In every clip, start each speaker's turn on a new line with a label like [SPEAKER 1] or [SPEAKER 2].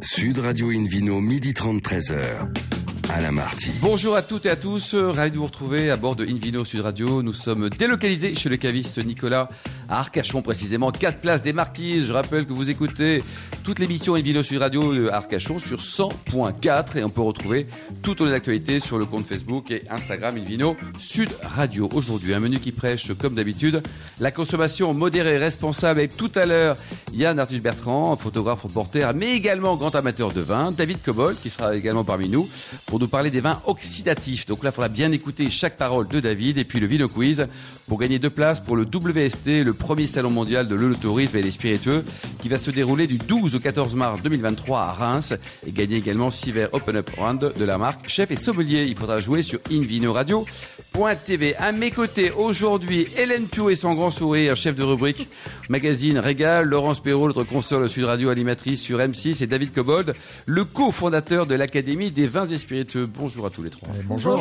[SPEAKER 1] Sud Radio Invino, midi 30, 13h.
[SPEAKER 2] Bonjour à toutes et à tous, ravi de vous retrouver à bord de Invino Sud Radio. Nous sommes délocalisés chez le caviste Nicolas à Arcachon, précisément 4 places des Marquises. Je rappelle que vous écoutez toute l'émission Invino Sud Radio de Arcachon sur 100.4 et on peut retrouver toutes les actualités sur le compte Facebook et Instagram Invino Sud Radio. Aujourd'hui, un menu qui prêche, comme d'habitude, la consommation modérée et responsable avec tout à l'heure Yann Arthus Bertrand, photographe reporter, mais également grand amateur de vin, David Cobol qui sera également parmi nous nous parler des vins oxydatifs. Donc là, il faudra bien écouter chaque parole de David et puis le Vino Quiz pour gagner deux places pour le WST, le premier salon mondial de l'eau-tourisme et des spiritueux qui va se dérouler du 12 au 14 mars 2023 à Reims et gagner également six verres Open Up Round de la marque Chef et Sommelier. Il faudra jouer sur invinoradio.tv. À mes côtés aujourd'hui, Hélène Pio et son grand sourire, chef de rubrique magazine Régal, Laurence Perrault, notre consoeur de Sud Radio animatrice sur M6 et David Cobold, le cofondateur de l'Académie des vins et spiritueux. Bonjour à tous les trois.
[SPEAKER 3] bonjour.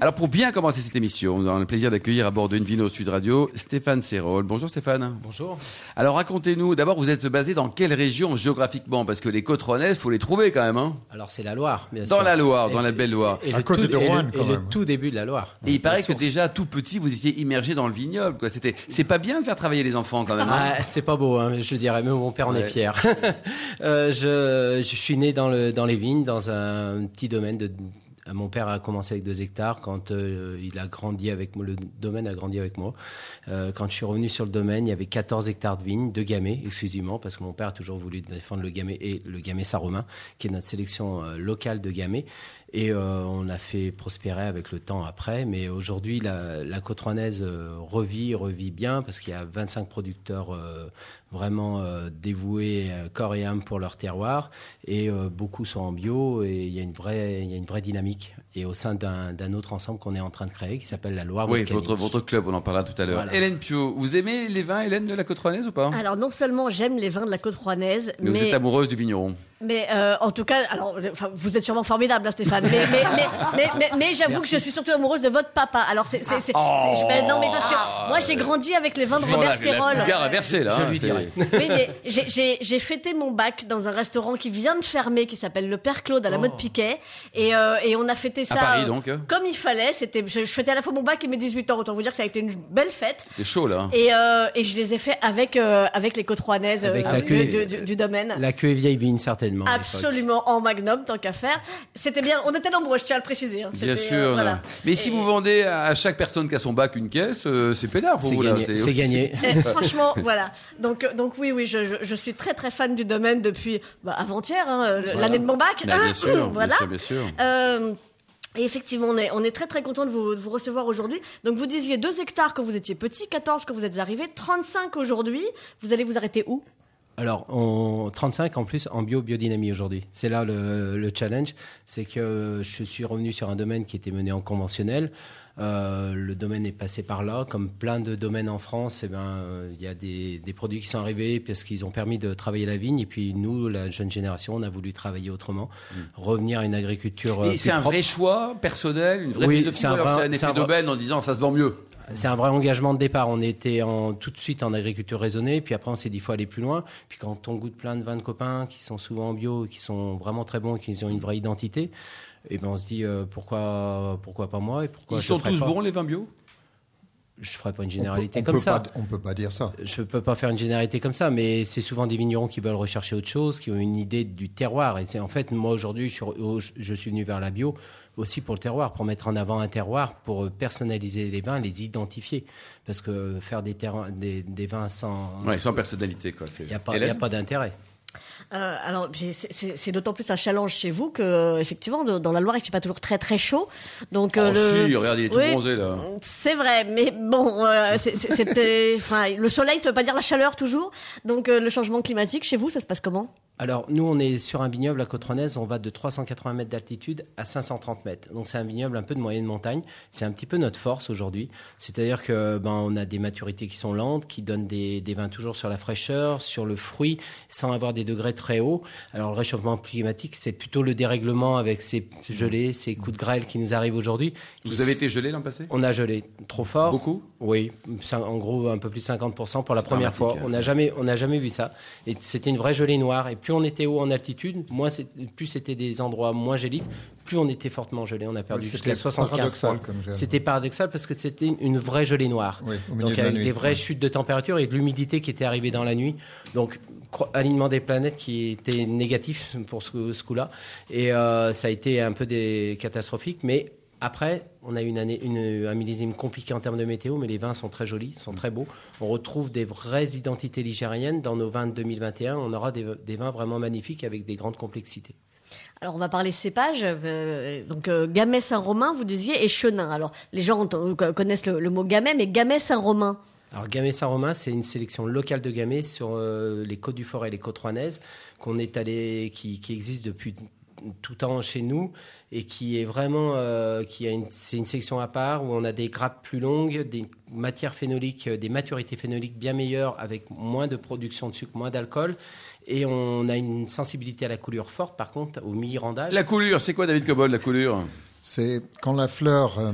[SPEAKER 2] Alors pour bien commencer cette émission, on a le plaisir d'accueillir à bord de Invino Sud Radio Stéphane Serrol. Bonjour Stéphane.
[SPEAKER 4] Bonjour.
[SPEAKER 2] Alors racontez-nous, d'abord vous êtes basé dans quelle région géographiquement? Parce que les côtes rouennaises, faut les trouver quand même. Hein
[SPEAKER 4] Alors c'est la Loire, bien
[SPEAKER 2] dans
[SPEAKER 4] sûr.
[SPEAKER 2] la Loire, dans
[SPEAKER 4] Et-
[SPEAKER 2] la belle Loire.
[SPEAKER 4] Et,
[SPEAKER 3] À côté
[SPEAKER 4] tout,
[SPEAKER 3] de
[SPEAKER 4] et le-
[SPEAKER 3] Roanne,
[SPEAKER 4] et
[SPEAKER 3] quand
[SPEAKER 4] le tout début de la Loire.
[SPEAKER 2] Et paraît
[SPEAKER 4] La
[SPEAKER 2] que déjà tout petit, vous étiez immergé dans le vignoble. Quoi. C'était, c'est pas bien de faire travailler les enfants quand même. hein
[SPEAKER 4] Ah, c'est pas beau, hein, je dirais, mais mon père en
[SPEAKER 2] Ouais.
[SPEAKER 4] est fier. Euh, je, je suis né dans, le, dans les vignes, dans un petit domaine de. Mon père a commencé avec deux hectares quand euh, il a grandi avec moi, le domaine a grandi avec moi. Euh, quand je suis revenu sur le domaine, il y avait 14 hectares de vignes, de gamay exclusivement, parce que mon père a toujours voulu défendre le gamay et le gamay saint-romain, qui est notre sélection locale de gamay. Et euh, on a fait prospérer avec le temps après. Mais aujourd'hui, la, la côte rouennaise euh, revit, revit bien parce qu'il y a 25 producteurs euh, vraiment euh, dévoués euh, corps et âme pour leur terroir. Et euh, beaucoup sont en bio et il y a une vraie, il y a une vraie dynamique. Et au sein d'un autre ensemble qu'on est en train de créer qui s'appelle la Loire
[SPEAKER 2] oui,
[SPEAKER 4] Volcanique.
[SPEAKER 2] votre, votre club, on en parlera tout à l'heure.
[SPEAKER 4] Voilà.
[SPEAKER 2] Hélène Pio, vous aimez les vins, Hélène, de la côte rouennaise ou pas?
[SPEAKER 5] Alors non seulement j'aime les vins de la côte rouennaise,
[SPEAKER 2] mais, vous
[SPEAKER 5] mais,
[SPEAKER 2] êtes amoureuse du vigneron.
[SPEAKER 5] Mais euh, en tout cas, alors enfin, vous êtes sûrement formidable, hein, Stéphane. Mais, mais, mais, mais, mais, mais j'avoue que je suis surtout amoureuse de votre papa. Alors c'est c'est c'est- c'est- je- mais non mais parce que moi j'ai grandi avec les vins de Robert
[SPEAKER 2] verser là.
[SPEAKER 4] Je
[SPEAKER 2] hein,
[SPEAKER 4] lui
[SPEAKER 2] c'est-
[SPEAKER 4] dirai.
[SPEAKER 5] Oui, mais j'ai- j'ai j'ai fêté mon bac dans un restaurant qui vient de fermer, qui s'appelle le Père Claude à la mode Piquet, et, euh, et on a fêté ça
[SPEAKER 2] Paris, donc, hein.
[SPEAKER 5] comme il fallait. C'était, je, je fêtais à la fois mon bac et mes 18 ans. Autant vous dire que ça a été une belle fête.
[SPEAKER 2] C'est chaud là.
[SPEAKER 5] Et, euh, et je les ai fait avec euh, avec les côtes rouennaises
[SPEAKER 4] Avec
[SPEAKER 5] euh,
[SPEAKER 4] la
[SPEAKER 5] du,
[SPEAKER 4] cuvée.
[SPEAKER 5] du- du- du domaine.
[SPEAKER 4] La queue est vieille vigne certainement.
[SPEAKER 5] Absolument en magnum tant qu'à faire. C'était bien. On était nombreux, je tiens à le préciser. hein.
[SPEAKER 2] Bien sûr.
[SPEAKER 5] euh,
[SPEAKER 2] là.
[SPEAKER 5] voilà.
[SPEAKER 2] Mais si vous vendez à chaque personne qui a son bac une caisse, euh, c'est pédard pour vous.
[SPEAKER 4] C'est gagné.
[SPEAKER 5] Et franchement, voilà. Donc, euh, donc oui, oui, je, je, je suis très très fan du domaine depuis bah, avant-hier, hein, l'année de mon bac.
[SPEAKER 2] Bah, bien sûr,
[SPEAKER 5] voilà.
[SPEAKER 2] bien sûr, bien sûr.
[SPEAKER 5] Et effectivement, on est, on est très très content de vous, de vous recevoir aujourd'hui. Donc vous disiez 2 hectares quand vous étiez petit, 14 quand vous êtes arrivé, 35 aujourd'hui. Vous allez vous arrêter où?
[SPEAKER 4] Alors, on, 35 en plus en bio biodynamie aujourd'hui. C'est là le challenge, c'est que je suis revenu sur un domaine qui était mené en conventionnel. Euh, le domaine est passé par là, comme plein de domaines en France. eh ben, euh, il y a des, des produits qui sont arrivés parce qu'ils ont permis de travailler la vigne. Et puis nous, la jeune génération, on a voulu travailler autrement, revenir à une agriculture. euh,
[SPEAKER 2] c'est un
[SPEAKER 4] propre.
[SPEAKER 2] vrai choix personnel, une vraie
[SPEAKER 4] Oui,
[SPEAKER 2] philosophie,
[SPEAKER 4] c'est un vrai-
[SPEAKER 2] c'est un effet
[SPEAKER 4] un
[SPEAKER 2] d'aubaine en disant ça se vend mieux.
[SPEAKER 4] C'est un vrai engagement de départ. On était en, tout de suite en agriculture raisonnée, puis après on s'est dit faut aller plus loin. Puis quand on goûte plein de vins de copains qui sont souvent en bio, qui sont vraiment très bons et qui ont une vraie identité, et ben on se dit euh, pourquoi pourquoi pas moi et pourquoi
[SPEAKER 2] Ils
[SPEAKER 4] je
[SPEAKER 2] sont tous
[SPEAKER 4] pas.
[SPEAKER 2] bons les vins bio?
[SPEAKER 4] Je ferai pas une
[SPEAKER 3] On peut-
[SPEAKER 4] généralité
[SPEAKER 3] on
[SPEAKER 4] comme ça.
[SPEAKER 3] pas- on peut pas dire ça.
[SPEAKER 4] Je peux pas faire une généralité comme ça, mais c'est souvent des vignerons qui veulent rechercher autre chose, qui ont une idée du terroir. Et c'est en fait, moi aujourd'hui, je, suis re- je suis venu vers la bio aussi pour le terroir, pour mettre en avant un terroir, pour personnaliser les vins, les identifier. Parce que faire des, des, des vins sans,
[SPEAKER 2] Ouais, sans personnalité quoi. c'est-
[SPEAKER 4] il n'y pas, a pas d'intérêt.
[SPEAKER 5] Euh, alors, c'est- d'autant plus un challenge chez vous que, effectivement, de- dans la Loire, il fait pas toujours très très chaud. Donc, euh,
[SPEAKER 2] Oh,
[SPEAKER 5] le...
[SPEAKER 2] si, regarde, il est tout bronzé là.
[SPEAKER 5] C'est vrai, mais bon, euh, c'était, enfin, le soleil, ça veut pas dire la chaleur toujours. Donc, euh, le changement climatique chez vous, ça se passe comment?
[SPEAKER 4] Alors, nous, on est sur un vignoble à Côte-Rennaise, on va de 380 mètres d'altitude à 530 mètres. Donc, c'est un vignoble un peu de moyenne montagne. C'est un petit peu notre force aujourd'hui. C'est-à-dire que ben, on a des maturités qui sont lentes, qui donnent des, des vins toujours sur la fraîcheur, sur le fruit, sans avoir des degrés très hauts. Alors, le réchauffement climatique, c'est plutôt le dérèglement avec ces gelées, ces coups de grêle qui nous arrivent aujourd'hui.
[SPEAKER 2] Vous avez été gelé l'an passé?
[SPEAKER 4] On a gelé trop fort.
[SPEAKER 2] Beaucoup?
[SPEAKER 4] Oui, en gros un peu plus de 50% pour la première fois.
[SPEAKER 2] dramatique,
[SPEAKER 4] On n'a jamais, on jamais vu ça. Et c'était une vraie gelée noire. Et plus plus on était haut en altitude, moins plus c'était des endroits moins géliques, plus on était fortement gelé. On a perdu jusqu'à 75 points. C'était paradoxal parce que c'était une vraie gelée noire. Donc avec des vraies chutes de température et de l'humidité qui était arrivée dans la nuit. Donc alignement des planètes qui était négatif pour ce, ce coup-là. Et euh, ça a été un peu des catastrophique. Mais après, on a eu une année, une, un millésime compliqué en termes de météo, mais les vins sont très jolis, sont très beaux. On retrouve des vraies identités ligériennes dans nos vins de 2021. On aura des, vins vraiment magnifiques avec des grandes complexités.
[SPEAKER 5] Alors on va parler cépage. Euh, donc euh, Gamay Saint-Romain, vous disiez, et Chenin. Alors les gens connaissent le, mot Gamay, mais Gamay Saint-Romain.
[SPEAKER 4] Alors Gamay Saint-Romain, c'est une sélection locale de Gamay sur euh, les côtes du Forêt et les côtes rouennaises qu'on est allé, qui, qui existe depuis tout temps chez nous et qui est vraiment euh, qui a une, c'est une section à part où on a des grappes plus longues, des matières phénoliques, des maturités phénoliques bien meilleures avec moins de production de sucre, moins d'alcool. Et on a une sensibilité à la coulure forte, par contre, au mi-randage.
[SPEAKER 2] La coulure, c'est quoi, David Cobol, la coulure?
[SPEAKER 3] C'est quand la fleur, euh,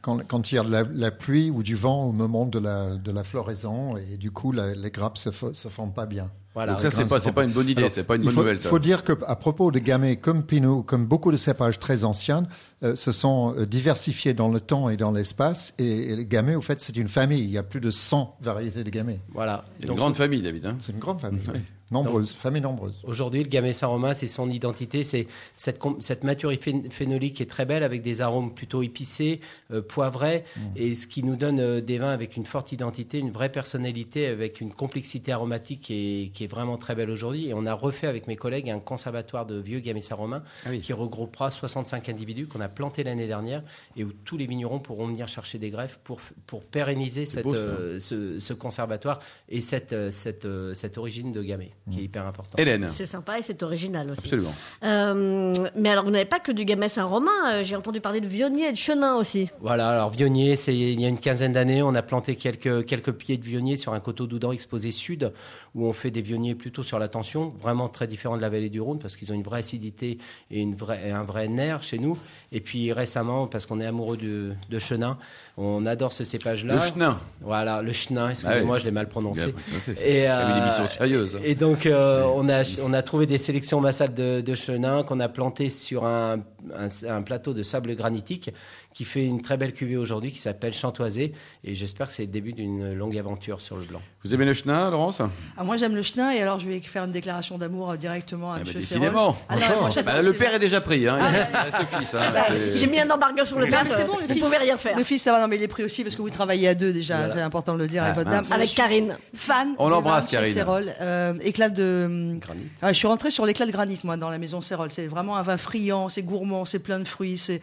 [SPEAKER 3] quand, quand, il y a la, la, pluie ou du vent au moment de la, de la floraison, et du coup, les grappes se, se font pas bien.
[SPEAKER 2] Voilà. Donc ça, c'est pas, pas une bonne idée, c'est pas une bonne
[SPEAKER 3] faut,
[SPEAKER 2] nouvelle.
[SPEAKER 3] Il faut dire qu'à propos de gamay, comme Pinot, comme beaucoup de cépages très anciens, euh, se sont euh, diversifiés dans le temps et dans l'espace. Et, les gamay, au fait, c'est une famille. Il y a plus de 100 variétés de gamay.
[SPEAKER 4] Voilà.
[SPEAKER 2] C'est une grande famille, David. Hein
[SPEAKER 3] c'est une grande famille. Oui. Nombreuse, famille nombreuse.
[SPEAKER 4] Aujourd'hui, le Gamay Saint-Romain, c'est son identité, c'est cette, cette maturité phénolique qui est très belle avec des arômes plutôt épicés, euh, poivrés, mm. et ce qui nous donne euh, des vins avec une forte identité, une vraie personnalité, avec une complexité aromatique qui est, qui est vraiment très belle aujourd'hui. Et on a refait avec mes collègues un conservatoire de vieux Gamay Saint-Romain ah qui regroupera 65 individus qu'on a plantés l'année dernière et où tous les vignerons pourront venir chercher des greffes pour, pour pérenniser cette, euh, ce, ce, conservatoire et cette, cette, cette origine de Gamay qui est hyper important.
[SPEAKER 2] Hélène.
[SPEAKER 5] C'est sympa et c'est original aussi.
[SPEAKER 2] Absolument.
[SPEAKER 5] Euh, mais alors, vous n'avez pas que du Gamay Saint-Romain, euh, j'ai entendu parler de Vionnier et de Chenin aussi.
[SPEAKER 4] Voilà, alors Vionnier, c'est il y a une quinzaine d'années, on a planté quelques, quelques pieds de Vionnier sur un coteau d'Oudan exposé sud, où on fait des Vionniers plutôt sur la tension, vraiment très différent de la vallée du Rhône, parce qu'ils ont une vraie acidité et, une vraie, un vrai nerf chez nous. Et puis récemment, parce qu'on est amoureux de, de Chenin, on adore ce cépage-là.
[SPEAKER 2] Le Chenin.
[SPEAKER 4] Voilà, le Chenin, excusez-moi, ah je l'ai mal prononcé.
[SPEAKER 2] C'est une émission sérieuse.
[SPEAKER 4] Et donc, donc, euh, on, a, trouvé des sélections massales de, de chenin qu'on a plantées sur un, plateau de sable granitique qui fait une très belle cuvée aujourd'hui qui s'appelle Chantoisé. Et j'espère que c'est le début d'une longue aventure sur le blanc.
[SPEAKER 2] Vous aimez le chenin, Laurence?
[SPEAKER 6] Ah, Moi, j'aime le chenin et alors je vais faire une déclaration d'amour euh, directement à
[SPEAKER 2] ah, bah, Décidément. Ah, bah, le père est déjà pris. Hein. il reste le fils. Hein.
[SPEAKER 5] J'ai mis un embargo sur le père. c'est bon, le fils. Vous pouvez rien faire.
[SPEAKER 6] Le fils, ça va. Non, mais il est pris aussi parce que vous travaillez à deux déjà. C'est important de le dire avec votre dame.
[SPEAKER 5] Avec Karine.
[SPEAKER 6] Fan.
[SPEAKER 2] On l'embrasse, Karine.
[SPEAKER 6] Euh, éclat de. Granit. je suis rentrée sur l'éclat de granit, moi, dans la maison Cérol. C'est vraiment un vin friand, c'est gourmand, c'est plein de fruits, c'est.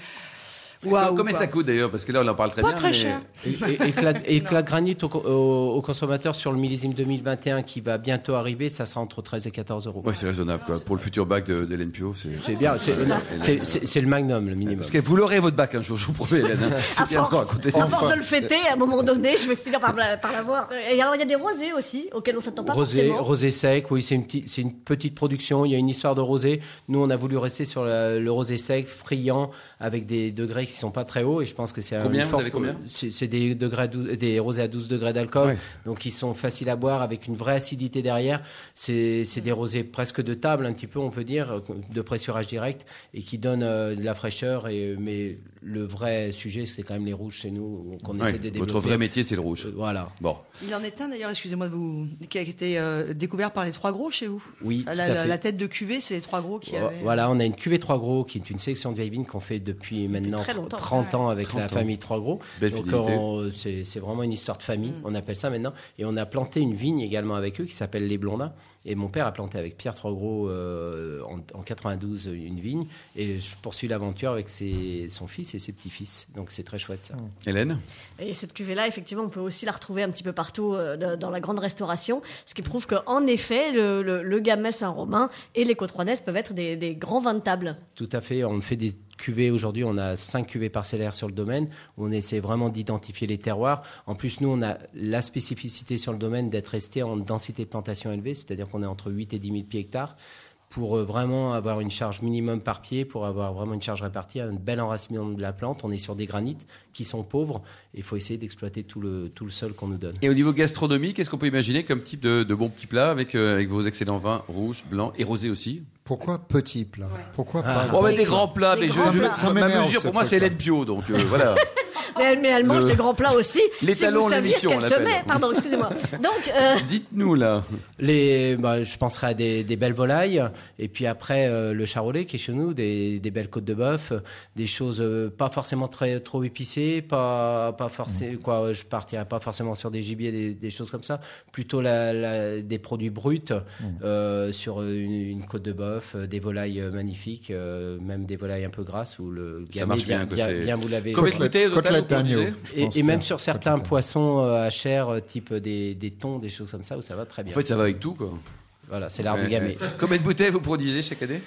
[SPEAKER 2] Wow, Combien ça coûte d'ailleurs Parce que là, on en parle très
[SPEAKER 6] pas
[SPEAKER 2] bien.
[SPEAKER 6] Très cher.
[SPEAKER 4] Et, éclat, de granit au, consommateur sur le millésime 2021 qui va bientôt arriver, ça sera entre 13 et 14 euros.
[SPEAKER 2] Oui, c'est raisonnable. Quoi. Pour le futur bac d'Hélène Pio,
[SPEAKER 4] c'est bien. C'est le magnum, le minimum.
[SPEAKER 2] Parce que vous l'aurez votre bac un jour, je vous promets, Hélène. Hein.
[SPEAKER 5] C'est bien encore à côté. À force de le fêter, à un moment donné, je vais finir par, l'avoir. Et alors, il y a des rosés aussi, auxquels on s'attend pas
[SPEAKER 4] rosé,
[SPEAKER 5] forcément.
[SPEAKER 4] Rosé sec, oui, c'est une, une, petite production. Il y a une histoire de rosé. Nous, on a voulu rester sur le rosé sec, friand, avec des degrés qui sont pas très hauts je pense que c'est
[SPEAKER 2] combien
[SPEAKER 4] une force.
[SPEAKER 2] Vous combien
[SPEAKER 4] c'est des degrés, des rosés à 12 degrés d'alcool, donc ils sont faciles à boire avec une vraie acidité derrière. C'est des rosés presque de table, un petit peu, on peut dire, de pressurage direct et qui donnent euh, de la fraîcheur. Et mais le vrai sujet, c'est quand même les rouges chez nous, qu'on essaie de développer.
[SPEAKER 2] Votre vrai métier, c'est le rouge.
[SPEAKER 4] Euh, voilà.
[SPEAKER 2] Bon.
[SPEAKER 6] Il en est un d'ailleurs, excusez-moi de vous, qui a été euh, découvert par les trois gros chez vous.
[SPEAKER 4] Oui.
[SPEAKER 6] La, tête de cuvée, c'est les trois gros qui. Avaient...
[SPEAKER 4] Voilà, on a une cuvée trois gros qui est une sélection de vieilles vignes qu'on fait depuis maintenant 30 ans avec la famille Trois Gros. Donc c'est vraiment une histoire de famille, mm. on appelle ça maintenant. Et on a planté une vigne également avec eux qui s'appelle Les Blondins. Et mon père a planté avec Pierre Trogros euh, en, 92 une vigne. Et je poursuis l'aventure avec ses, son fils et ses petits-fils. Donc c'est très chouette ça. Mm.
[SPEAKER 2] Hélène?
[SPEAKER 5] Et cette cuvée-là, effectivement, on peut aussi la retrouver un petit peu partout euh, dans la grande restauration. Ce qui prouve qu'en effet, le, le, Gamay Saint-Romain et les Côtes peuvent être des, des grands vins de table.
[SPEAKER 4] Tout à fait. On fait des cuvées aujourd'hui, on a cinq cuvées parcellaires sur le domaine. On essaie vraiment d'identifier les terroirs. En plus, nous, on a la spécificité sur le domaine d'être resté en densité de plantation élevée, c'est-à-dire qu'on est entre 8 et 10 000 pieds hectares pour euh, vraiment avoir une charge minimum par pied, pour avoir vraiment une charge répartie, un bel enracinement de la plante. On est sur des granites qui sont pauvres il faut essayer d'exploiter tout le, tout le sol qu'on nous donne.
[SPEAKER 2] Et au niveau gastronomie, qu'est-ce qu'on peut imaginer comme type de, de bons petits plats avec, euh, avec vos excellents vins rouges, blancs et rosés aussi?
[SPEAKER 3] Pourquoi petit plat? Pourquoi
[SPEAKER 4] Ah.
[SPEAKER 3] pas
[SPEAKER 2] Bon, bah, des grands plats,
[SPEAKER 5] Des
[SPEAKER 2] mais je,
[SPEAKER 5] grands
[SPEAKER 2] je- ma mesure
[SPEAKER 3] ce
[SPEAKER 2] pour moi, c'est
[SPEAKER 3] truc-là.
[SPEAKER 2] l'aide bio, donc euh, voilà.
[SPEAKER 5] Mais elle, mais elle mange
[SPEAKER 2] Le-
[SPEAKER 5] des grands plats aussi.
[SPEAKER 2] Les
[SPEAKER 5] si
[SPEAKER 2] talons
[SPEAKER 5] vous saviez ce
[SPEAKER 2] l'émission,
[SPEAKER 5] qu'elle se met. Pardon, excusez-moi. Donc, euh,
[SPEAKER 2] Dites-nous là.
[SPEAKER 4] Les, bah, je penserais à des, des belles volailles, et puis après euh, le charolais qui est chez nous, des, des belles côtes de bœuf, des choses euh, pas forcément très trop épicées, pas pas forcément quoi. Je partirais pas forcément sur des gibiers, des, des choses comme ça. Plutôt la, la- des produits bruts euh, sur une, une côte de bœuf, des volailles magnifiques, euh, même des volailles un peu grasses où le
[SPEAKER 2] Ça marche bien,
[SPEAKER 4] bien, vous l'avez.
[SPEAKER 2] De
[SPEAKER 4] Et, même sur certains poissons euh, à chair, euh, type des, des thons, des choses comme ça, où ça va très
[SPEAKER 2] En
[SPEAKER 4] bien.
[SPEAKER 2] fait, ça va avec tout, quoi.
[SPEAKER 4] Voilà, c'est gamay.
[SPEAKER 2] ouais. Combien de bouteilles vous produisez chaque année?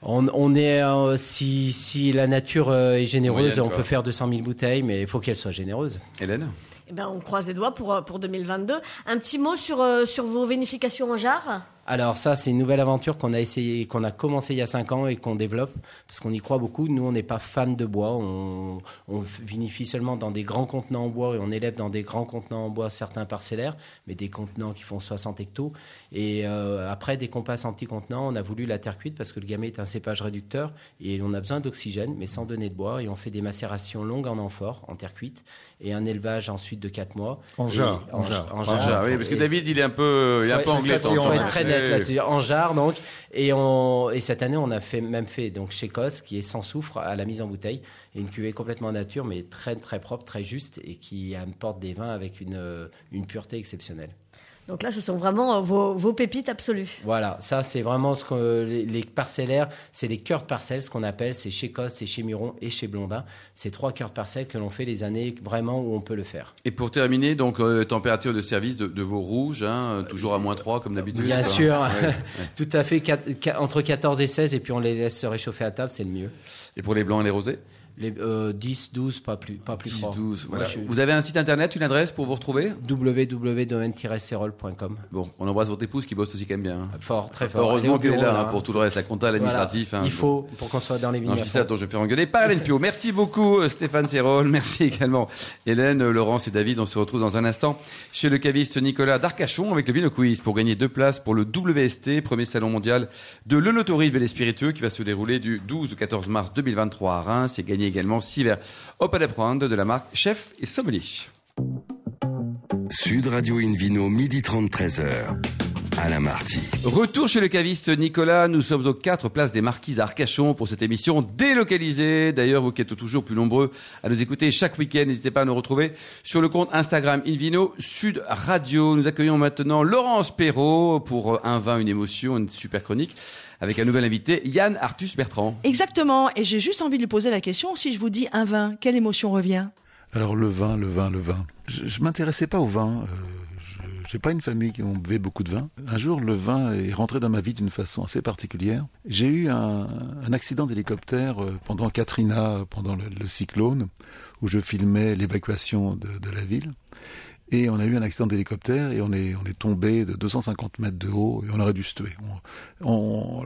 [SPEAKER 4] On, on est euh, si, si la nature est généreuse,
[SPEAKER 2] Moyenne,
[SPEAKER 4] on peut faire 200 000 bouteilles, mais il faut qu'elle soit généreuse.
[SPEAKER 2] Hélène?
[SPEAKER 5] Eh ben, on croise les doigts pour, pour 2022. Un petit mot sur, euh, sur vos vinifications en jarre?
[SPEAKER 4] Alors ça, c'est une nouvelle aventure qu'on a essayé, qu'on a commencé il y a 5 ans et qu'on développe parce qu'on y croit beaucoup. Nous, on n'est pas fan de bois. On, on vinifie seulement dans des grands contenants en bois et on élève dans des grands contenants en bois certains parcellaires, mais des contenants qui font 60 hectos. Et euh, après, dès qu'on passe en petits contenants, on a voulu la terre cuite parce que le gamay est un cépage réducteur et on a besoin d'oxygène, mais sans donner de bois. Et on fait des macérations longues en amphore, en terre cuite, et un élevage ensuite de 4 mois.
[SPEAKER 3] En jarre,
[SPEAKER 4] En,
[SPEAKER 2] oui, parce que
[SPEAKER 4] Et
[SPEAKER 2] David, il est un peu, il est un peu anglais. en
[SPEAKER 4] faut être très net là-dessus. En jarre, donc. Et, on, et cette année, on a fait, même fait donc chez Cos, qui est sans soufre à la mise en bouteille, et une cuvée complètement nature, mais très très propre, très juste, et qui apporte des vins avec une, une pureté exceptionnelle.
[SPEAKER 5] Donc là, ce sont vraiment euh, vos, vos pépites absolues.
[SPEAKER 4] Voilà, ça c'est vraiment ce que les, les parcellaires, c'est les cœurs de parcelles, ce qu'on appelle, c'est chez Cos, c'est chez Muron et chez Blondin. C'est trois cœurs de parcelles que l'on fait les années vraiment où on peut le faire.
[SPEAKER 2] Et pour terminer, donc euh, température de service de, de vos rouges, hein, toujours à moins 3 comme d'habitude.
[SPEAKER 4] Bien
[SPEAKER 2] quoi.
[SPEAKER 4] sûr,
[SPEAKER 2] Ouais.
[SPEAKER 4] tout à fait, entre 14 et 16, et puis on les laisse se réchauffer à table, c'est le mieux.
[SPEAKER 2] Et pour les blancs et les rosés?
[SPEAKER 4] Les, euh, 10, 12, pas plus, pas plus
[SPEAKER 2] 10,
[SPEAKER 4] fort.
[SPEAKER 2] 12. Voilà.
[SPEAKER 4] Moi, je suis-
[SPEAKER 2] Vous avez un site internet, une adresse pour vous retrouver?
[SPEAKER 4] www.domaine-serol.com.
[SPEAKER 2] Bon, on embrasse votre épouse qui bosse aussi quand même bien. hein.
[SPEAKER 4] Fort, très fort.
[SPEAKER 2] Heureusement qu'elle est là
[SPEAKER 4] bureau,
[SPEAKER 2] hein, pour tout le reste, la compta, l'administratif.
[SPEAKER 4] Voilà.
[SPEAKER 2] hein.
[SPEAKER 4] Il faut pour qu'on soit dans les vignes.
[SPEAKER 2] je dis ça, attends, je vais faire engueuler par Hélène Pio. Merci beaucoup, euh, Stéphane Serrol. Merci également, Hélène, euh, Laurence et David. On se retrouve dans un instant chez le caviste Nicolas d'Arcachon avec le Vino Quiz pour gagner deux places pour le WST, premier salon mondial de l'œnotourisme et des spiritueux qui va se dérouler du 12 au 14 mars 2023 à Reims et gagner également six verres Open Prendre de la marque Chef et Sommelier.
[SPEAKER 1] Sud Radio Invino, midi 30, 13h. Alain Marty.
[SPEAKER 2] Retour chez le caviste Nicolas. Nous sommes aux quatre places des Marquises à Arcachon pour cette émission délocalisée. D'ailleurs, vous qui êtes toujours plus nombreux à nous écouter chaque week-end, n'hésitez pas à nous retrouver sur le compte Instagram Invino Sud Radio. Nous accueillons maintenant Laurence Perrault pour un vin, une émotion, une super chronique avec un nouvel invité, Yann Artus Bertrand.
[SPEAKER 6] Exactement. Et j'ai juste envie de lui poser la question si je vous dis un vin, quelle émotion revient?
[SPEAKER 7] Alors le vin, le vin, le vin. Je, je m'intéressais pas au vin. euh, je j'ai pas une famille qui ont buvait beaucoup de vin. Un jour, le vin est rentré dans ma vie d'une façon assez particulière. J'ai eu un, un accident d'hélicoptère euh, pendant Katrina, pendant le, le cyclone, où je filmais l'évacuation de, de la ville. Et on a eu un accident d'hélicoptère et on est, on est tombé de 250 mètres de haut et on aurait dû se tuer. On- on-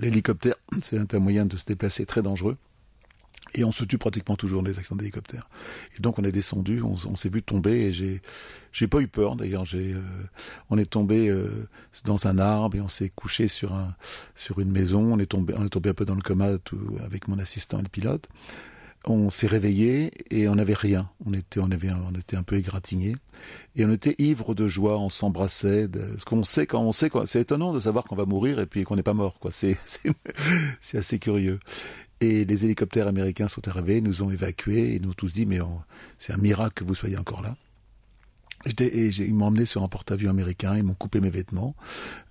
[SPEAKER 7] L'hélicoptère, c'est un moyen de se déplacer très dangereux. Et on se tue pratiquement toujours dans les accidents d'hélicoptère. Et donc on est descendu, on, s'est vu tomber et j'ai j'ai pas eu peur d'ailleurs. J'ai euh, on est tombé euh, dans un arbre et on s'est couché sur un sur une maison. On est tombé on est tombé un peu dans le coma tout, avec mon assistant et le pilote. On s'est réveillé et on n'avait rien. On était on avait on était un peu égratigné et on était ivre de joie. On s'embrassait. Ce qu'on sait quand on sait. C'est étonnant de savoir qu'on va mourir et puis qu'on n'est pas mort. Quoi. C'est c'est assez curieux. Et les hélicoptères américains sont arrivés, nous ont évacués et nous ont tous dit mais c'est un miracle que vous soyez encore là. Et ils m'ont emmené sur un porte-avions américain, ils m'ont coupé mes vêtements,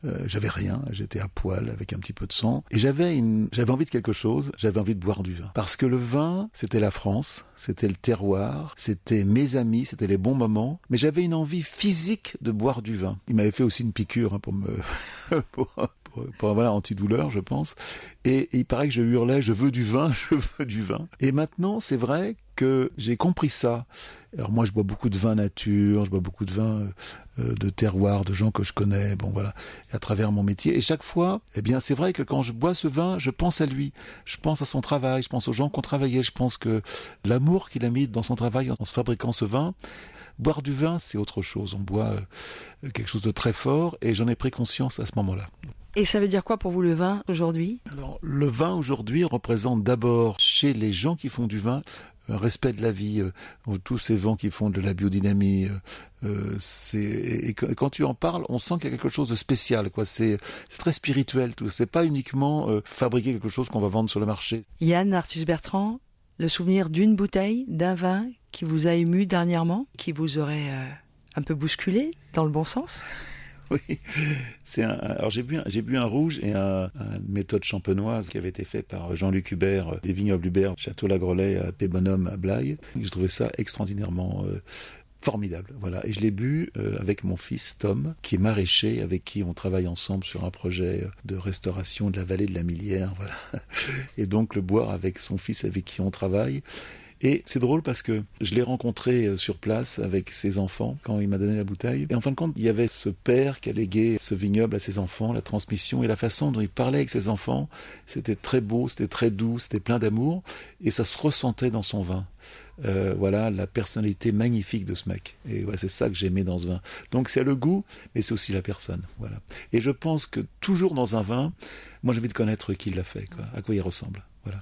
[SPEAKER 7] euh, j'avais rien, j'étais à poil avec un petit peu de sang, et j'avais une, j'avais envie de quelque chose, j'avais envie de boire du vin, parce que le vin, c'était la France, c'était le terroir, c'était mes amis, c'était les bons moments, mais j'avais une envie physique de boire du vin. Il m'avait fait aussi une piqûre hein, pour me, pour, voilà, antidouleur, je pense. Et, il paraît que je hurlais, je veux du vin, je veux du vin. Et maintenant, c'est vrai que j'ai compris ça. Alors moi, je bois beaucoup de vin nature, je bois beaucoup de vin euh, de terroir, de gens que je connais, bon voilà, à travers mon métier. Et chaque fois, eh bien, c'est vrai que quand je bois ce vin, je pense à lui, je pense à son travail, je pense aux gens qui ont travaillé, je pense que l'amour qu'il a mis dans son travail en se fabriquant ce vin, boire du vin, c'est autre chose. On boit euh, quelque chose de très fort, et j'en ai pris conscience à ce moment-là.
[SPEAKER 6] Et ça veut dire quoi pour vous le vin aujourd'hui?
[SPEAKER 7] Alors, le vin aujourd'hui représente d'abord chez les gens qui font du vin un respect de la vie, euh, tous ces vents qui font de la biodynamie. Euh, euh c'est et, quand tu en parles, on sent qu'il y a quelque chose de spécial. Quoi, c'est très spirituel. Tout, c'est pas uniquement euh, fabriquer quelque chose qu'on va vendre sur le marché.
[SPEAKER 6] Yann Arthus Bertrand, le souvenir d'une bouteille, d'un vin qui vous a ému dernièrement, qui vous aurait un peu bousculé dans le bon sens?
[SPEAKER 7] oui, c'est un. Alors j'ai bu, j'ai bu un rouge et un, méthode champenoise qui avait été fait par Jean-Luc Hubert des vignobles Hubert, Château Lagrelais à Pébonhomme à Blaye. Je trouvais ça extraordinairement euh, formidable. Voilà, et je l'ai bu euh, avec mon fils Tom, qui est maraîcher, avec qui on travaille ensemble sur un projet de restauration de la vallée de la Millière. Voilà, et donc le boire avec son fils avec qui on travaille. Et c'est drôle parce que je l'ai rencontré euh, sur place avec ses enfants quand il m'a donné la bouteille. Et en fin de compte, il y avait ce père qui a légué ce vignoble à ses enfants, la transmission et la façon dont il parlait avec ses enfants. C'était très beau, c'était très doux, c'était plein d'amour. Et ça se ressentait dans son vin. Euh, voilà la personnalité magnifique de ce mec. Et ouais, c'est ça que j'aimais dans ce vin. Donc c'est le goût, mais c'est aussi la personne. Voilà. Et je pense que toujours dans un vin, moi j'ai envie de connaître qui l'a fait, quoi, à quoi il ressemble. Voilà.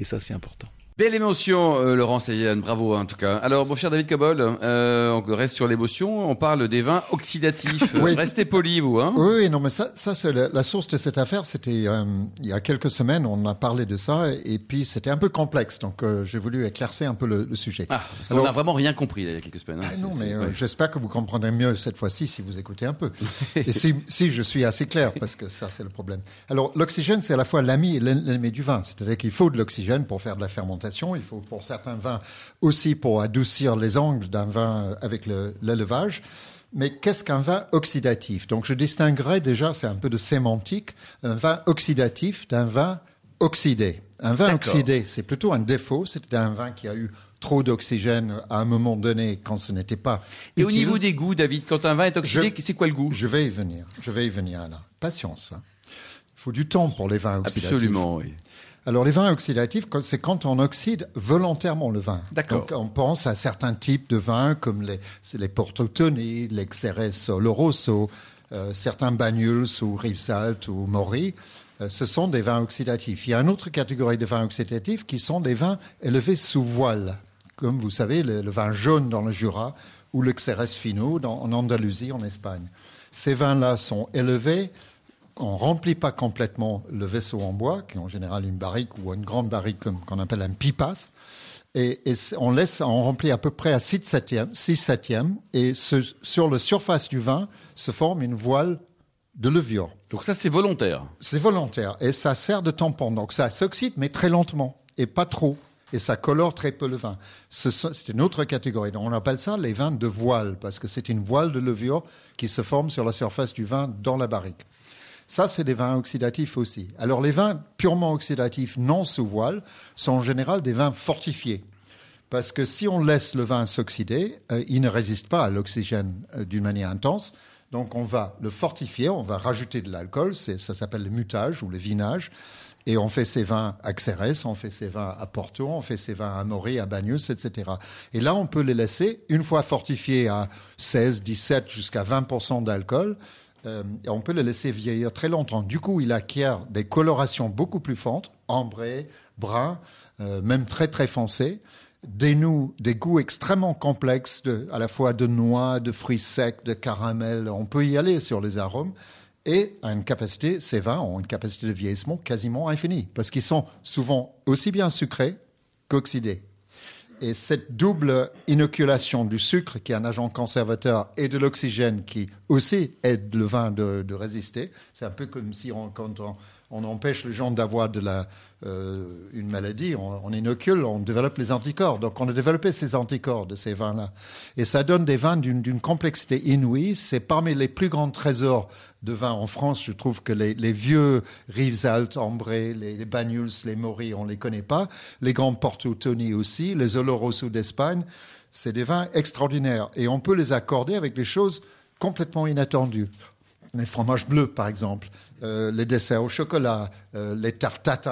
[SPEAKER 7] Et ça c'est important.
[SPEAKER 2] Belle émotion, euh, Laurent Yann, bravo en tout cas. Alors, mon cher David Cabol, euh, on reste sur l'émotion, on parle des vins oxydatifs. oui. Restez poli, vous. Hein
[SPEAKER 3] oui, non, mais ça, ça c'est la, source de cette affaire. C'était euh, il y a quelques semaines, on a parlé de ça, et puis c'était un peu complexe, donc euh, j'ai voulu éclaircir un peu le, le sujet.
[SPEAKER 2] Ah, parce qu'on n'a vraiment rien compris il y a quelques semaines. Hein.
[SPEAKER 3] Ah, non, mais j'espère que vous comprendrez mieux cette fois-ci si vous écoutez un peu. et si, si je suis assez clair, parce que ça c'est le problème. Alors, l'oxygène, c'est à la fois l'ami et l'ennemi du vin. C'est-à-dire qu'il faut de l'oxygène pour faire de la fermentation, il faut pour certains vins aussi pour adoucir les angles d'un vin avec l'élevage. Mais qu'est-ce qu'un vin oxydatif? Donc je distinguerais déjà, c'est un peu de sémantique, un vin oxydatif d'un vin oxydé. Un vin oxydé, c'est plutôt un défaut, c'est un vin qui a eu trop d'oxygène à un moment donné quand ce n'était pas.
[SPEAKER 2] Et au niveau des goûts, David, quand un vin est oxydé, c'est quoi le goût?
[SPEAKER 3] Je vais y venir, je vais y venir là. Patience. Hein. Il faut du temps pour les vins oxydatifs.
[SPEAKER 2] Absolument, oui.
[SPEAKER 3] Alors, les vins oxydatifs, c'est quand on oxyde volontairement le vin.
[SPEAKER 2] D'accord.
[SPEAKER 3] on pense à certains types de vins comme les, les Portotoni, les Xérès Oloroso, euh, certains Banyuls ou Rivesalt ou Mori. Euh, ce sont des vins oxydatifs. Il y a une autre catégorie de vins oxydatifs qui sont des vins élevés sous voile. Comme vous savez, le, vin jaune dans le Jura ou le Xérès Fino en Andalousie, en Espagne. Ces vins-là sont élevés on remplit pas complètement le vaisseau en bois, qui est en général une barrique ou une grande barrique qu'on appelle un pipas, et, on laisse, on remplit à peu près à 6 septièmes, 6 septièmes et sur la surface du vin se forme une voile de levure.
[SPEAKER 2] Donc ça, c'est volontaire.
[SPEAKER 3] C'est volontaire et ça sert de tampon. Donc ça s'oxyde, mais très lentement et pas trop. Et ça colore très peu le vin. C'est une autre catégorie. Donc on appelle ça les vins de voile, parce que c'est une voile de levure qui se forme sur la surface du vin dans la barrique. Ça, c'est des vins oxydatifs aussi. Alors, les vins purement oxydatifs non sous voile sont en général des vins fortifiés. Parce que si on laisse le vin s'oxyder, euh, il ne résiste pas à l'oxygène euh, d'une manière intense. Donc, on va le fortifier, on va rajouter de l'alcool. Ça s'appelle le mutage ou le vinage. Et on fait ces vins à Xérès, on fait ces vins à Porto, on fait ces vins à Mori, à Bagnus, etc. Et là, on peut les laisser, une fois fortifiés à 16, 17, jusqu'à 20% d'alcool, euh, on peut le laisser vieillir très longtemps. Du coup, il acquiert des colorations beaucoup plus fortes, ambrées, brun, euh, même très très foncé, des, des goûts extrêmement complexes, à la fois de noix, de fruits secs, de caramel. On peut y aller sur les arômes. Et une capacité, ces vins ont une capacité de vieillissement quasiment infinie, parce qu'ils sont souvent aussi bien sucrés qu'oxydés. Et cette double inoculation du sucre, qui est un agent conservateur, et de l'oxygène, qui aussi aide le vin de, résister, c'est un peu comme si on, quand on, empêche les gens d'avoir de la, euh, une maladie, on, inocule, on développe les anticorps. Donc on a développé ces anticorps de ces vins-là. Et ça donne des vins d'une complexité inouïe. C'est parmi les plus grands trésors de vin en France. Je trouve que les, les vieux Rivesaltes, Ambré, les, les Banyuls, les Maury, on les connaît pas. Les grands Porto Tony aussi, les Oloroso d'Espagne, c'est des vins extraordinaires et on peut les accorder avec des choses complètement inattendues. Les fromages bleus, par exemple, euh, les desserts au chocolat, euh, les tartes.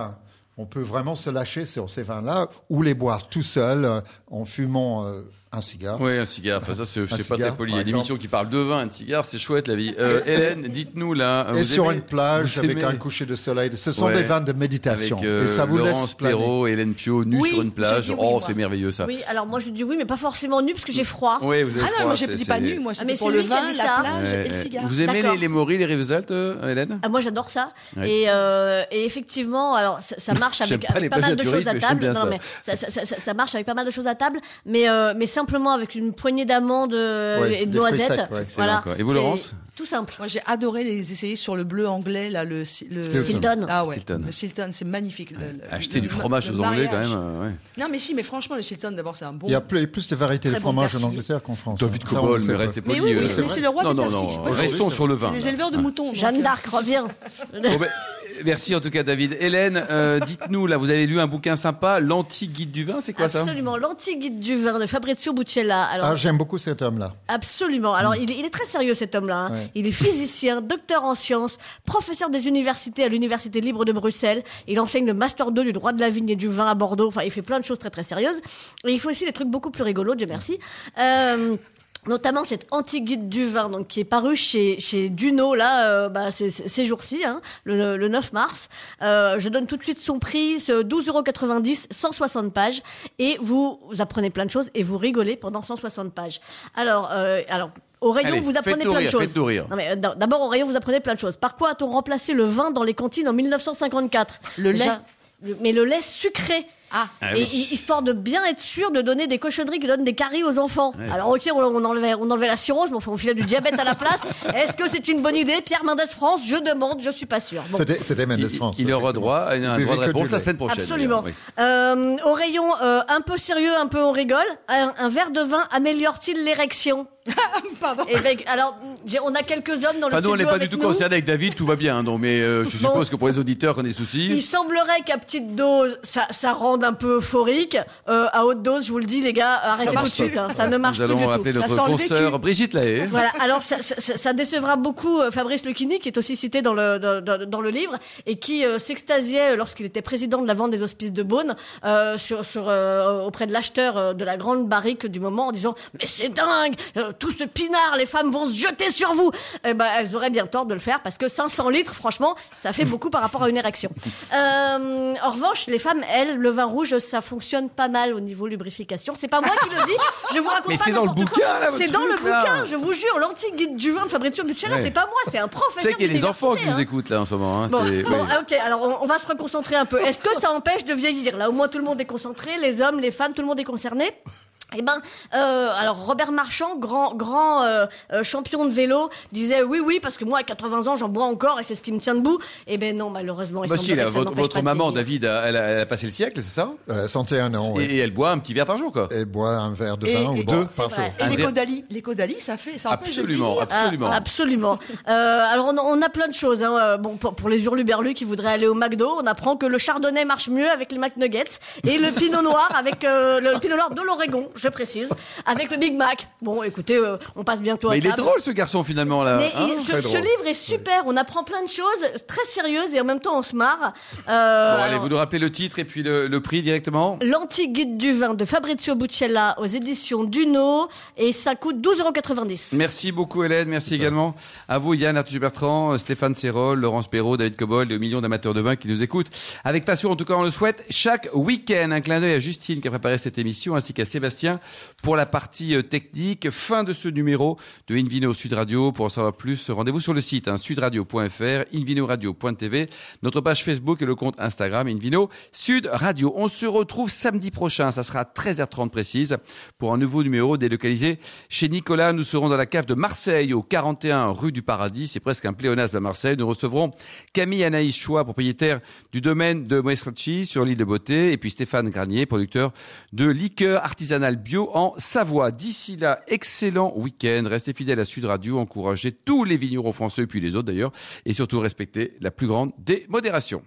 [SPEAKER 3] On peut vraiment se lâcher sur ces vins-là ou les boire tout seul euh, en fumant euh, un cigare.
[SPEAKER 2] Oui, un cigare. Enfin, ça, c'est c'est pas
[SPEAKER 3] cigare,
[SPEAKER 2] très poli. Il y a une émission qui parle de vin, de cigare, c'est chouette la vie. Euh, Hélène, dites-nous là.
[SPEAKER 3] Et
[SPEAKER 2] vous
[SPEAKER 3] sur
[SPEAKER 2] aimez-
[SPEAKER 3] une plage
[SPEAKER 2] vous
[SPEAKER 3] avec
[SPEAKER 2] aimez-
[SPEAKER 3] un coucher de soleil. Ce sont
[SPEAKER 2] Ouais.
[SPEAKER 3] des vins de méditation.
[SPEAKER 2] Avec euh,
[SPEAKER 3] et ça vous
[SPEAKER 2] Laurence
[SPEAKER 3] laisse.
[SPEAKER 2] Perrault et Hélène Pio nus
[SPEAKER 8] Oui,
[SPEAKER 2] sur une plage.
[SPEAKER 8] oui,
[SPEAKER 2] oh,
[SPEAKER 8] moi.
[SPEAKER 2] c'est merveilleux ça.
[SPEAKER 5] Oui, alors moi je dis oui, mais pas forcément nu parce que j'ai froid.
[SPEAKER 2] Oui, vous avez
[SPEAKER 8] Ah non, moi j'ai
[SPEAKER 2] c'est-
[SPEAKER 8] dit pas nu, moi
[SPEAKER 5] Ah, mais
[SPEAKER 8] pour
[SPEAKER 5] c'est
[SPEAKER 8] le vin, la
[SPEAKER 5] ça.
[SPEAKER 8] plage et le cigare.
[SPEAKER 2] Vous aimez les,
[SPEAKER 5] D'accord.
[SPEAKER 2] les Maurice, les Rivesaltes, euh, Hélène?
[SPEAKER 5] Ah, moi j'adore ça et, euh, et effectivement alors ça, ça marche avec,
[SPEAKER 2] pas
[SPEAKER 5] mal de choses à table
[SPEAKER 2] ça.
[SPEAKER 5] mais ça, ça, ça- ça- ça marche avec pas mal de choses à table mais mais simplement avec une poignée d'amandes euh,
[SPEAKER 3] Ouais,
[SPEAKER 5] et de
[SPEAKER 3] des
[SPEAKER 5] noisettes
[SPEAKER 3] ouais.
[SPEAKER 2] Quoi. Et vous, Laurence
[SPEAKER 5] tout simple
[SPEAKER 8] Moi, j'ai adoré les essayer sur le bleu anglais, là, le, le
[SPEAKER 3] Stilton.
[SPEAKER 8] Ah ouais,
[SPEAKER 2] Stilton.
[SPEAKER 8] le Stilton, c'est magnifique. le- le-
[SPEAKER 2] Acheter
[SPEAKER 8] le-
[SPEAKER 2] du fromage aux Anglais quand même. euh, ouais.
[SPEAKER 8] Non, mais si, mais franchement, le Stilton, d'abord, c'est un bon.
[SPEAKER 3] Il y a plus, plus de variétés de
[SPEAKER 8] bon
[SPEAKER 3] fromage en. Angleterre qu'en France.
[SPEAKER 2] David
[SPEAKER 3] hein.
[SPEAKER 2] Cobol, mais restez
[SPEAKER 8] Mais
[SPEAKER 2] poli.
[SPEAKER 8] oui, mais c'est- mais c'est le roi
[SPEAKER 2] non,
[SPEAKER 8] du
[SPEAKER 2] non, non. Restons sur le vin.
[SPEAKER 8] Des éleveurs de moutons.
[SPEAKER 5] Jeanne
[SPEAKER 8] euh,
[SPEAKER 5] d'Arc reviens
[SPEAKER 2] merci en tout cas David. Hélène, euh, dites-nous là, vous avez lu un bouquin sympa, l'anti-guide du vin, c'est quoi ça
[SPEAKER 5] absolument l'anti-guide du vin de Fabrizio Buccella alors
[SPEAKER 3] Ah, j'aime beaucoup cet homme-là.
[SPEAKER 5] Absolument. Alors, il, est, il est très sérieux cet homme-là. hein.
[SPEAKER 3] Ouais.
[SPEAKER 5] Il est physicien, docteur en sciences, professeur des universités à l'Université libre de Bruxelles. Il enseigne le Master 2 du droit de la vigne et du vin à Bordeaux. Enfin, il fait plein de choses très très sérieuses. Et il fait aussi des trucs beaucoup plus rigolos, Dieu merci. Euh, Notamment cet anti-guide du vin, donc qui est paru chez chez Duno là, euh, bah, ces, jours-ci, hein, le, le 9 mars. Euh, je donne tout de suite son prix, c'est 12,90 160 pages, et vous, vous apprenez plein de choses et vous rigolez pendant 160 pages. Alors, euh, alors au rayon,
[SPEAKER 2] Allez,
[SPEAKER 5] vous apprenez plein de choses. D'abord, au rayon, vous apprenez plein de choses. Par quoi a-t-on remplacé le vin dans les cantines en 1954
[SPEAKER 8] Le lait.
[SPEAKER 5] le- Mais le lait sucré.
[SPEAKER 8] Ah,
[SPEAKER 2] Ah
[SPEAKER 5] et
[SPEAKER 2] oui.
[SPEAKER 5] histoire de bien être sûr de donner des cochonneries qui donnent des caries aux enfants. Alors ok, on, on enlevait, on enlevait la cirrhose, mais enfin, on filait du diabète à la place. Est-ce que c'est une bonne idée Pierre Mendès France, je demande, je suis pas sûr. Bon.
[SPEAKER 3] C'était c'était Mendes
[SPEAKER 2] Il,
[SPEAKER 3] France.
[SPEAKER 2] il aura droit à un, droit de réponse la semaine prochaine.
[SPEAKER 5] Absolument.
[SPEAKER 2] oui.
[SPEAKER 5] Euh, au rayon euh, un peu sérieux, un peu on rigole. Un, un verre de vin améliore-t-il l'érection?
[SPEAKER 8] pardon.
[SPEAKER 5] Eh ben, alors, on a quelques hommes dans le
[SPEAKER 2] Enfin, nous, on
[SPEAKER 5] studio
[SPEAKER 2] n'est pas du tout
[SPEAKER 5] nous.
[SPEAKER 2] concernés avec David, tout va bien. hein, donc, mais euh, je
[SPEAKER 5] Bon.
[SPEAKER 2] suppose que pour les auditeurs qui ont des soucis.
[SPEAKER 5] Il semblerait qu'à petite dose, ça, ça rende un peu euphorique. Euh, à haute dose, je vous le dis, les gars, arrêtez tout de suite. hein, ça ne marche
[SPEAKER 2] Nous
[SPEAKER 5] plus du
[SPEAKER 2] allons appeler notre consoeur. Brigitte Lahaye.
[SPEAKER 5] Voilà, alors ça, ça, ça- ça décevra beaucoup euh, Fabrice Lucchini, qui est aussi cité dans le, dans, le livre, et qui euh, s'extasiait euh, lorsqu'il était président de la vente des hospices de Beaune, euh, sur, sur, euh, auprès de l'acheteur euh, de la grande barrique du moment, en disant « Mais c'est dingue euh, Tout ce pinard, les femmes vont se jeter sur vous !» Eh ben, elles auraient bien tort de le faire, parce que 500 litres, franchement, ça fait beaucoup par rapport à une érection. Euh, en revanche, les femmes, elles, le vin rouge, ça fonctionne pas mal au niveau lubrification. C'est pas moi qui le dis, je vous raconte
[SPEAKER 2] Mais
[SPEAKER 5] pas
[SPEAKER 2] c'est dans le bouquin,
[SPEAKER 5] C'est dans le bouquin, je vous jure, l'anti-guide du vin de Fabrizio Buccella,
[SPEAKER 2] Ouais.
[SPEAKER 5] c'est pas moi, c'est un professeur
[SPEAKER 2] savez qu'il y a des enfants qui
[SPEAKER 5] d'université,
[SPEAKER 2] nous
[SPEAKER 5] hein.
[SPEAKER 2] écoutent là en ce moment. hein,
[SPEAKER 5] Bon,
[SPEAKER 2] c'est-
[SPEAKER 5] bon,
[SPEAKER 2] oui.
[SPEAKER 5] ok, alors on, on va se reconcentrer un peu. Est-ce que ça empêche de vieillir Là, au moins tout le monde est concentré, les hommes, les femmes, tout le monde est concerné? Eh ben, euh, alors Robert Marchand, grand grand euh, euh, champion de vélo, disait oui oui parce que moi à 80 ans j'en bois encore et c'est ce qui me tient debout. Eh ben non malheureusement. il
[SPEAKER 2] Bah si, là,
[SPEAKER 5] que ça
[SPEAKER 2] votre,
[SPEAKER 5] pas
[SPEAKER 2] maman. David, elle a, elle a passé le siècle, c'est ça
[SPEAKER 3] Euh, 101 ans,
[SPEAKER 2] et,
[SPEAKER 3] oui.
[SPEAKER 2] et elle boit un petit verre par jour, quoi.
[SPEAKER 3] Et boit un verre de vin
[SPEAKER 8] et-
[SPEAKER 3] ou deux par jour.
[SPEAKER 8] Et les caudalis, les caudalis, ça fait, ça
[SPEAKER 2] Absolument, absolument.
[SPEAKER 5] Ah, absolument. Euh, alors on, on a plein de choses. Hein. Euh, Bon, pour, pour les hurluberlus qui voudraient aller au McDo, on apprend que le chardonnay marche mieux avec les McNuggets et le pinot noir avec euh, le pinot noir de l'Oregon, je précise, avec le Big Mac. Bon, écoutez, euh, on passe bientôt à
[SPEAKER 2] Mais il est drôle ce garçon finalement là.
[SPEAKER 5] Mais
[SPEAKER 2] hein
[SPEAKER 5] il- ce,
[SPEAKER 3] Très
[SPEAKER 5] ce
[SPEAKER 3] drôle.
[SPEAKER 5] livre est super. On apprend plein de choses très sérieuses et en même temps on se marre. Euh,
[SPEAKER 2] bon, allez,
[SPEAKER 5] alors,
[SPEAKER 2] vous nous rappelez le titre et puis le, le prix directement
[SPEAKER 5] L'anti-guide du vin de Fabrizio Buccella aux éditions Duno et ça coûte 12,90€.
[SPEAKER 2] Merci beaucoup Hélène, merci également à vous Yann Arthur Bertrand, Stéphane Serrol, Laurence Perrault, David Cobol et aux millions d'amateurs de vin qui nous écoutent. Avec passion, en tout cas on le souhaite, chaque week-end. Un clin d'œil à Justine qui a préparé cette émission ainsi qu'à Sébastien pour la partie euh, technique. Fin de ce numéro de Invino Sud Radio. Pour en savoir plus, rendez-vous sur le site hein, sudradio.fr, invinoradio.tv, notre page Facebook et le compte Instagram Invino Sud Radio. On se retrouve samedi prochain, ça sera à 13h30 précise, pour un nouveau numéro délocalisé chez Nicolas. Nous serons dans la cave de Marseille, au 41 rue du Paradis. C'est presque un pléonasme à Marseille. Nous recevrons Camille Anaïs Choix, propriétaire du domaine de Maestracci sur l'île de Beauté, et puis Stéphane Granier, producteur de liqueurs artisanales bio en Savoie. D'ici là, excellent week-end. Restez fidèles à Sud Radio, encouragez tous les vignerons français, puis les autres d'ailleurs, et surtout respectez la plus grande des modérations.